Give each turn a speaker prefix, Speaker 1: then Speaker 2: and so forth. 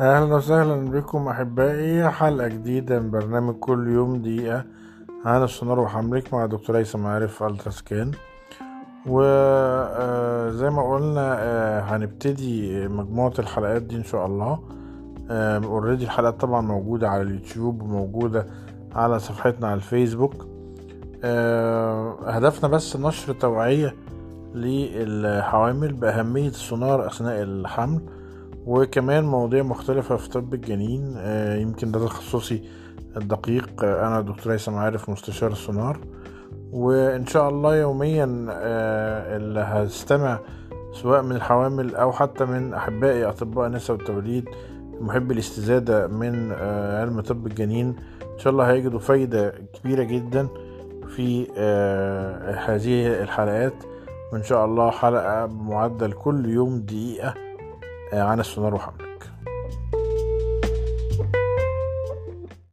Speaker 1: أهلا وسهلا بكم أحبائي. حلقة جديدة من برنامج كل يوم دقيقة. عن السونار وحملك مع دكتور هيثم عارف التراسكان وزي ما قلنا آه، هنبتدي مجموعة الحلقات دي إن شاء الله. already الحلقات طبعا موجودة على اليوتيوب وموجودة على صفحتنا على الفيسبوك. آه، هدفنا بس نشر توعية للحوامل بأهمية السونار أثناء الحمل. وكمان مواضيع مختلفة في طب الجنين آه، يمكن ده تخصصي الدقيق. آه، أنا دكتور هيثم عارف مستشار السونار. وإن شاء الله يوميا آه، اللي هستمع سواء من الحوامل أو حتى من أحبائي أطباء النساء والتوليد محب الاستزادة من علم طب الجنين إن شاء الله هيجدوا فايدة كبيرة جدا في هذه الحلقات. وإن شاء الله حلقة بمعدل كل يوم دقيقة. عن السونار وحمل